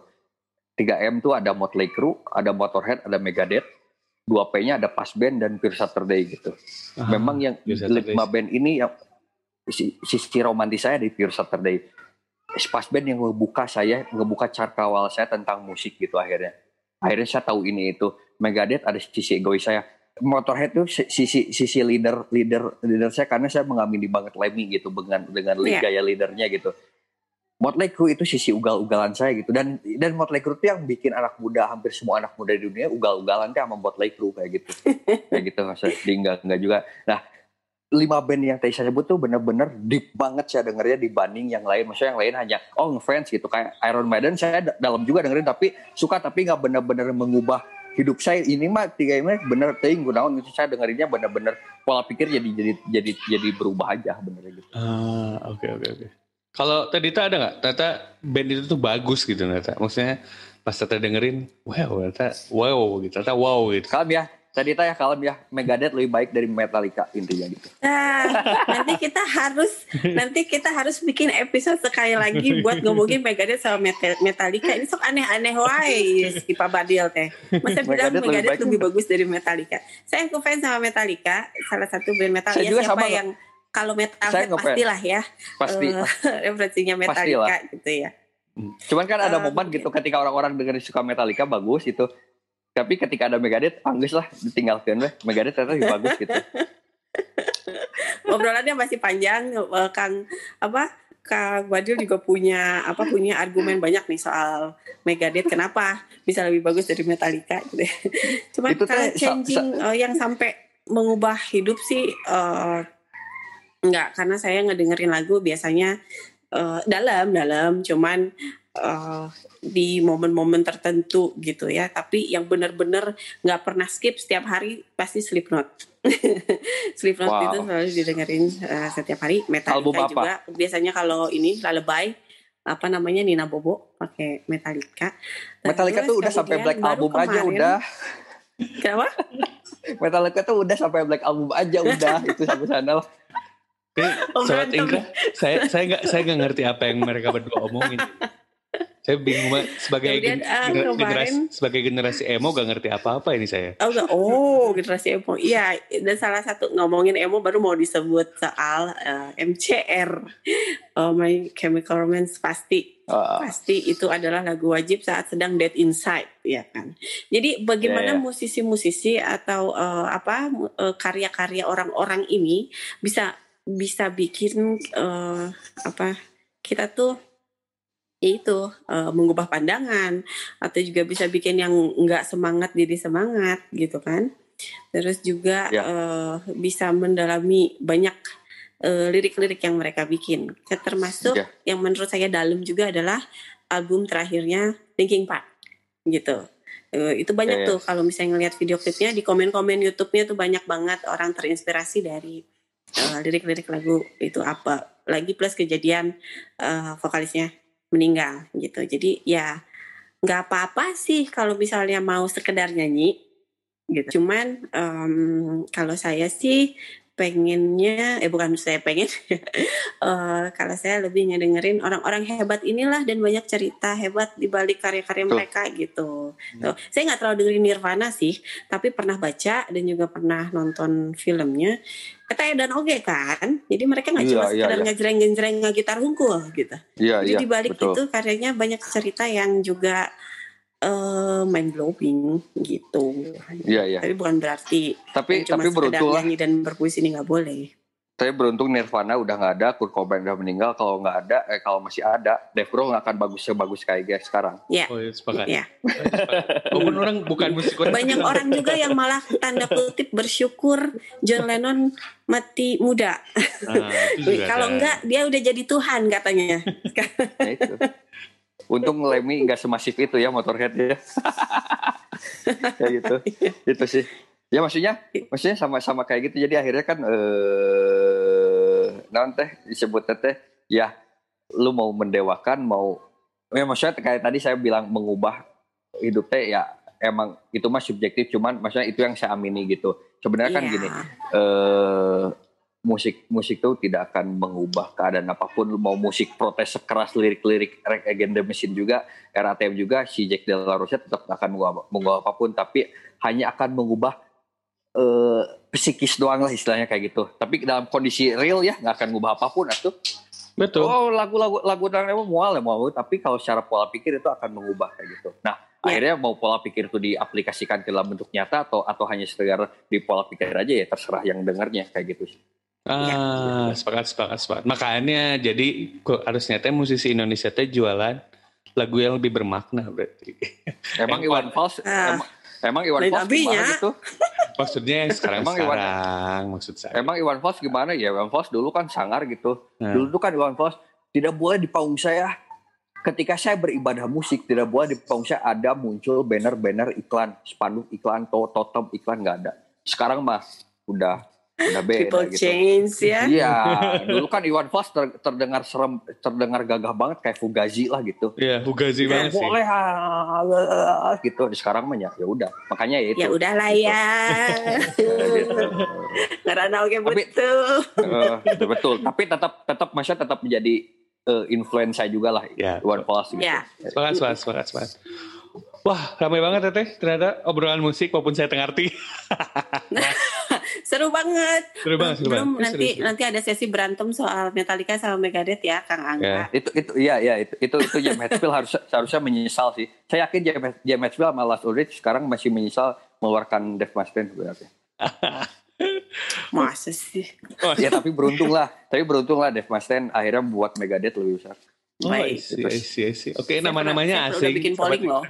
3M tuh ada Motley Crue, ada Motorhead, ada Megadeth. 2P-nya ada Pas Band dan Pure Saturday gitu. Ah, Memang yang Pure Saturday. lima band ini yang si- sisi romantis saya di Pure Saturday. Pas Band yang ngebuka saya, ngebuka carkawal saya tentang musik gitu akhirnya. Akhirnya saya tahu ini itu. Megadeth ada sisi egois saya. Motorhead tuh si- sisi sisi leader leader leader saya karena saya mengamini banget Lemmy gitu dengan dengan Iya. gaya leadernya gitu. Motley Crue itu sisi ugal-ugalan saya gitu dan dan Motley Crue itu yang bikin anak muda hampir semua anak muda di dunia ugal-ugalan tuh sama Motley Crue kayak gitu kayak gitu maksudnya Jadi enggak enggak juga nah lima band yang tadi saya sebut tuh bener-bener deep banget saya dengernya dibanding yang lain maksudnya yang lain hanya oh ngefans gitu kayak Iron Maiden saya da- dalam juga dengerin tapi suka tapi nggak bener-bener mengubah hidup saya ini mah tiga ini bener ting gunawan itu saya dengerinnya bener-bener pola pikir jadi jadi jadi jadi berubah aja bener gitu Ah, oke oke oke. Kalau tadi Tata ada nggak? Tata band itu tuh bagus gitu Tata. Maksudnya pas Tata dengerin, wow, Tata wow gitu, Tata wow gitu. kalem ya tadi ya kalem ya Megadeth lebih baik dari Metallica intinya gitu Nah, nanti kita harus nanti kita harus bikin episode sekali lagi buat ngomongin Megadeth sama Metal- Metallica. Ini sok aneh-aneh wae si Pak Badil teh. Masa bilang Megadeth lebih Megadeth baik. lebih bagus dari Metallica. Saya ngefans sama Metallica, salah satu band metal Saya ya juga siapa sama, yang kalau metal Saya ngefans. pastilah ya pasti eh, referensinya Metallica gitu ya. Cuman kan ada Eh, momen gitu ketika orang-orang dengerin suka Metallica bagus itu. Tapi ketika ada Megadeth, anggus lah ditinggalkan weh. Megadeth ternyata lebih bagus gitu. Obrolannya masih panjang, eh, Kang apa? Kang Badil juga punya apa punya argumen banyak nih soal Megadeth kenapa bisa lebih bagus dari Metallica gitu. Cuman Itu kalau teh, sa- changing eh, yang sampai mengubah hidup sih eh, enggak karena saya ngedengerin lagu biasanya eh, dalam dalam cuman eh, di momen-momen tertentu gitu ya tapi yang benar-benar nggak pernah skip setiap hari pasti Slipknot Slipknot Wow. itu selalu didengerin eh, setiap hari Metallica Album apa? juga biasanya kalau ini Lullaby apa namanya Nina Bobo pakai Metallica Metallica Terus tuh udah sampai Black Album aja udah. kenapa Metallica tuh udah sampai Black Album aja udah. itu sampai sana lah. Tapi, Oh, Sobat. Inggra, saya saya nggak saya nggak ngerti apa yang mereka berdua omongin. Saya bingung banget sebagai Kemudian, gen- gener- kemarin- generasi sebagai generasi emo gak ngerti apa-apa ini saya. Oh oh generasi emo. Iya, dan salah satu ngomongin emo baru mau disebut soal eh, MCR. Oh, My Chemical Romance pasti Ah, pasti itu adalah lagu wajib saat sedang dead inside, ya kan. Jadi bagaimana iya. musisi-musisi atau eh, apa eh, karya-karya orang-orang ini bisa bisa bikin eh, apa kita tuh ya itu eh, mengubah pandangan atau juga bisa bikin yang nggak semangat jadi semangat gitu kan. Terus juga Ya. eh, bisa mendalami banyak eh, lirik-lirik yang mereka bikin. Termasuk Ya. yang menurut saya dalam juga adalah album terakhirnya Linkin Park gitu. Eh, itu banyak Ya, ya. tuh kalau misalnya ngelihat video klipnya di komen-komen YouTube-nya tuh banyak banget orang terinspirasi dari eh, lirik-lirik lagu itu apa. Lagi plus kejadian eh, vokalisnya meninggal gitu. Jadi ya nggak apa-apa sih kalau misalnya mau sekedar nyanyi gitu. Cuman em, kalau saya sih pengennya eh bukan saya pengen eh, kalau saya lebih ngedengerin orang-orang hebat inilah dan banyak cerita hebat di balik karya-karya Tuh. mereka gitu. Tuh. Saya nggak terlalu dengerin Nirvana sih, tapi pernah baca dan juga pernah nonton filmnya. Kata dan oke kan, jadi mereka nggak Iya, cuma iya, sekedar iya. ngejreng-ngejreng gitar hungkul gitu. Iya, Jadi iya. di balik itu karyanya banyak cerita yang juga eh mind blowing gitu. Iya, iya. Tapi bukan berarti Tapi yang cuma tapi beruntung lah. nyanyi dan berpuisi ini nggak boleh. Saya beruntung Nirvana udah nggak ada, Kurt Cobain udah meninggal. Kalau nggak ada, eh kalau masih ada, Dave Grohl nggak akan bagus sebagus kayak dia sekarang. Oh, iya, sepakat. Ya. Walaupun orang bukan musik Banyak orang juga yang malah tanda kutip bersyukur John Lennon mati muda. Nah, itu juga Kalau enggak dia udah jadi Tuhan katanya. Nah, itu. Untung Lemmy nggak semasif itu ya Motorhead ya. kayak gitu. itu sih. Ya maksudnya, maksudnya sama-sama kayak gitu. Jadi akhirnya kan eh non teh disebut teh ya lu mau mendewakan mau ya maksudnya kayak tadi saya bilang mengubah hidup teh ya emang itu mah subjektif cuman maksudnya itu yang saya amini gitu sebenarnya kan Iya. gini eh musik musik itu tidak akan mengubah keadaan apa pun mau musik protes sekeras lirik-lirik Rage Against the Machine juga RATM juga si Jack De La Rocha tetap akan mengubah, mengubah apa pun tapi hanya akan mengubah eh psikis doang lah istilahnya kayak gitu tapi dalam kondisi real ya nggak akan mengubah apa pun atuh Betul. Oh lagu-lagu lagu dan emang mual ya mau tapi kalau secara pola pikir itu akan mengubah kayak gitu. Nah Ya. akhirnya mau pola pikir itu diaplikasikan ke dalam bentuk nyata atau atau hanya sekedar di pola pikir aja ya terserah yang dengarnya kayak gitu sih. Ah, sepakat, sepakat, sepakat. Makanya jadi kok harusnya teh musisi Indonesia teh jualan lagu yang lebih bermakna berarti. Emang Iwan. Fals Ah. emang, emang Iwan Fals gimana gitu? Maksudnya sekarang Emang Iwan- sekarang maksud saya. Emang Iwan Fals gimana ya? Iwan Fals dulu kan sangar gitu. Nah. Dulu tuh kan Iwan Fals tidak boleh di panggung saya ketika saya beribadah musik tidak boleh di panggung saya ada muncul banner-banner iklan, spanduk iklan, to- totem iklan nggak ada. Sekarang mah udah udah beda People gitu. change ya. Iya, dulu kan Iwan Fals ter- terdengar serem, terdengar gagah banget kayak Fugazi lah gitu. Iya, Fugazi Ya, banget sih. boleh gitu. Di sekarang mah ya ya udah. Makanya ya itu. Ya udahlah ya. gitu. Karena oke Tapi- betul. Eh, betul. Tapi tetap tetap Masya tetap menjadi eh, influencer juga lah Ya. Iwan Fals gitu. Ya. Sepakat, sepakat, sepakat, sepakat. Wah, ramai banget teteh. Ternyata obrolan musik walaupun saya tengah arti. Seru banget. Seru banget, seru Belum banget. nanti Seru, seru. nanti ada sesi berantem soal Metallica sama Megadeth ya, Kang Angga. Itu itu iya iya itu itu itu James Hetfield harus seharusnya menyesal sih. Saya yakin James James Hetfield sama Lars Ulrich sekarang masih menyesal mengeluarkan Dave Mustaine sebenarnya. Masa sih? Oh, ya tapi beruntung lah. Tapi beruntung lah Dave Mustaine akhirnya buat Megadeth lebih besar. Oh, I Baik. see, I see, I see. Oke, nama-namanya asing. Udah bikin polling loh.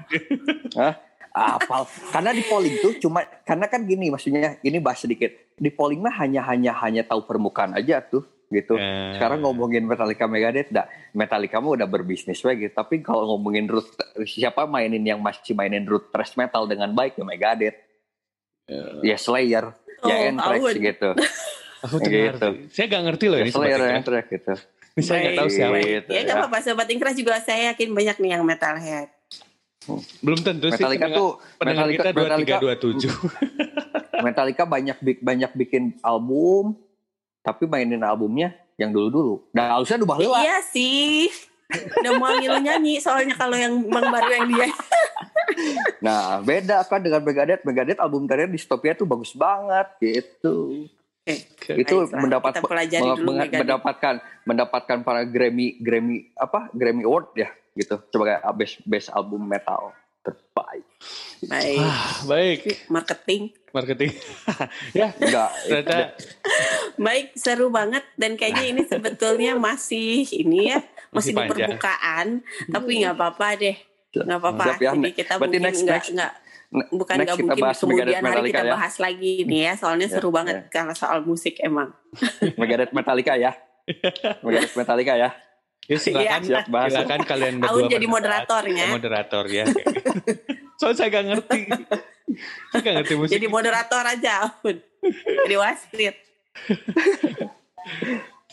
Hah? Apal. Karena di polling tuh cuma karena kan gini maksudnya ini bahas sedikit. Di polling mah hanya hanya hanya tahu permukaan aja tuh gitu. Eh, Sekarang ngomongin Metallica Megadeth, dah Metallica mah udah berbisnis we gitu. Tapi kalau ngomongin root siapa mainin yang masih mainin root thrash metal dengan baik ya Megadeth, ya Slayer, Oh, ya Anthrax gitu. Aku tuh Gitu. ngerti. Saya gak ngerti loh Ya ini Slayer. Anthrax gitu. Ini saya nggak tahu siapa. Gitu, Ya nggak ya. apa-apa, Sobat Ingkras juga saya yakin banyak nih yang metalhead. Belum tentu sih. Metallica tuh pendengar Metallica kita Metallica 2327. Metallica banyak banyak bikin album tapi mainin albumnya yang dulu-dulu. Nah, harusnya ubah heula. Iya sih. Udah mau ngilu nyanyi soalnya kalau yang Bang Baru yang dia. Nah, beda kan dengan Megadeth. Megadeth album terakhir Dystopia tuh bagus banget gitu. Oke. Itu Baiklah, mendapat kita pelajari dulu mendapatkan mendapatkan para Grammy Grammy apa? Grammy Award ya gitu. Sebagai best best album metal terbaik. Baik. Ah, baik. Marketing. Marketing. ya, Enggak. ternyata Baik, seru banget dan kayaknya ini sebetulnya masih ini ya Masih masih, di permukaan, tapi nggak apa-apa deh, nggak apa-apa. Ya. Jadi kita Berarti mungkin next- nggak next- nggak Ne- bukan nggak mungkin bahas kemudian Megadeth hari Metallica kita ya. bahas lagi nih ya, soalnya Ya, seru ya. banget kalau soal musik emang. Megadeth Metallica ya. Megadeth Metallica ya. Ya silakan. Siap bahas. silakan kalian berdua. Aun jadi moderatornya. Moderator ya. Soalnya saya gak ngerti. Saya gak ngerti musik. Jadi moderator aja, Aun. Jadi wasit.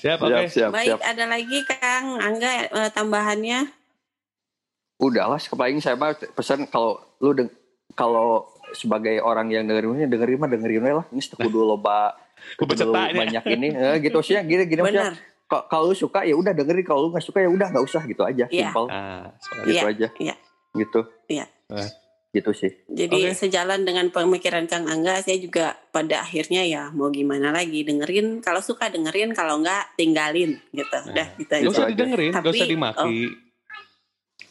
Siap, oke. Siap, siap, Baik, siap. ada lagi Kang Angga eh, tambahannya? Udah lah, paling saya mah pesan kalau lu deng kalau sebagai orang yang dengerin dengerin mah dengerin lah. Ini kudu loba kudu banyak ini eh, gitu sih gini gini maksudnya. Benar. Ka- Kalau lu suka ya udah dengerin, kalau lu nggak suka ya udah nggak usah gitu aja, Iya. simpel Ah, sepakat. gitu Iya, aja. iya. Gitu. Iya. Eh. Gitu sih. Jadi Oke. sejalan dengan pemikiran Kang Angga, saya juga pada akhirnya ya mau gimana lagi dengerin. Kalau suka dengerin, kalau enggak tinggalin gitu. Udah gitu Gak aja. usah didengerin, gak Tapi, usah dimaki.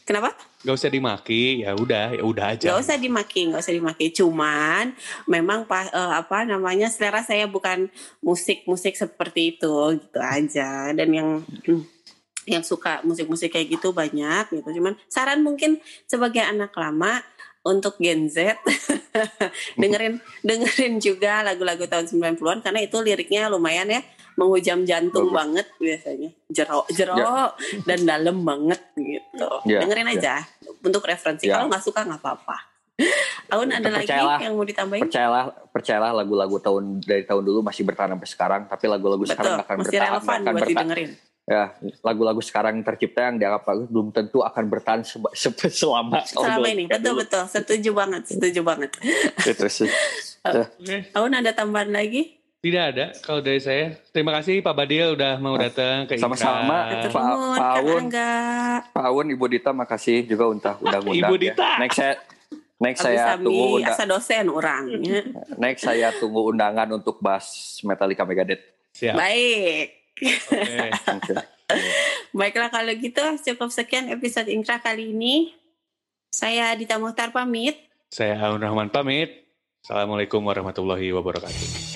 Kenapa? Gak usah dimaki, ya udah, ya udah aja. Gak usah dimaki, gak usah dimaki. Cuman memang pa- eh, apa namanya selera saya bukan musik-musik seperti itu gitu aja. Dan yang yang suka musik-musik kayak gitu banyak gitu. Cuman saran mungkin sebagai anak lama untuk Gen Z dengerin dengerin juga lagu-lagu tahun 90-an karena itu liriknya lumayan ya menghujam jantung Bagus. banget biasanya. Jero jero Ya. dan dalam banget gitu. Ya, dengerin ya. aja untuk referensi. Ya. Kalau nggak suka nggak apa-apa. Aun ada lagi Percayalah. yang mau ditambahin? percayalah percayalah lagu-lagu tahun dari tahun dulu masih bertahan sampai sekarang tapi lagu-lagu sekarang akan masih bertahan relevan akan buat bertahan didengerin. ya lagu-lagu sekarang yang tercipta yang dianggap bagus belum tentu akan bertahan seba- se- selama Selama ini, betul betul, setuju banget, setuju banget. itu sih Oke. Aun ada tambahan lagi? Tidak ada kalau dari saya. Terima kasih Pak Badil udah mau datang ke Ikra. Sama-sama. Pak- nuhun, Pak Kang Aun. Angga. Pak Aun Ibu Dita makasih juga untah udah ngundang Ibu ya. Dita. next saya next Abis saya Sami, tunggu undang asa dosen orangnya. next saya tunggu undangan untuk bahas Metallica Megadeth Siap. Baik. Oke. Oke. Baiklah kalau gitu cukup sekian episode Ingkra kali ini. Saya Dita Muhtar pamit. Saya Aun Rahman pamit. Assalamualaikum warahmatullahi wabarakatuh.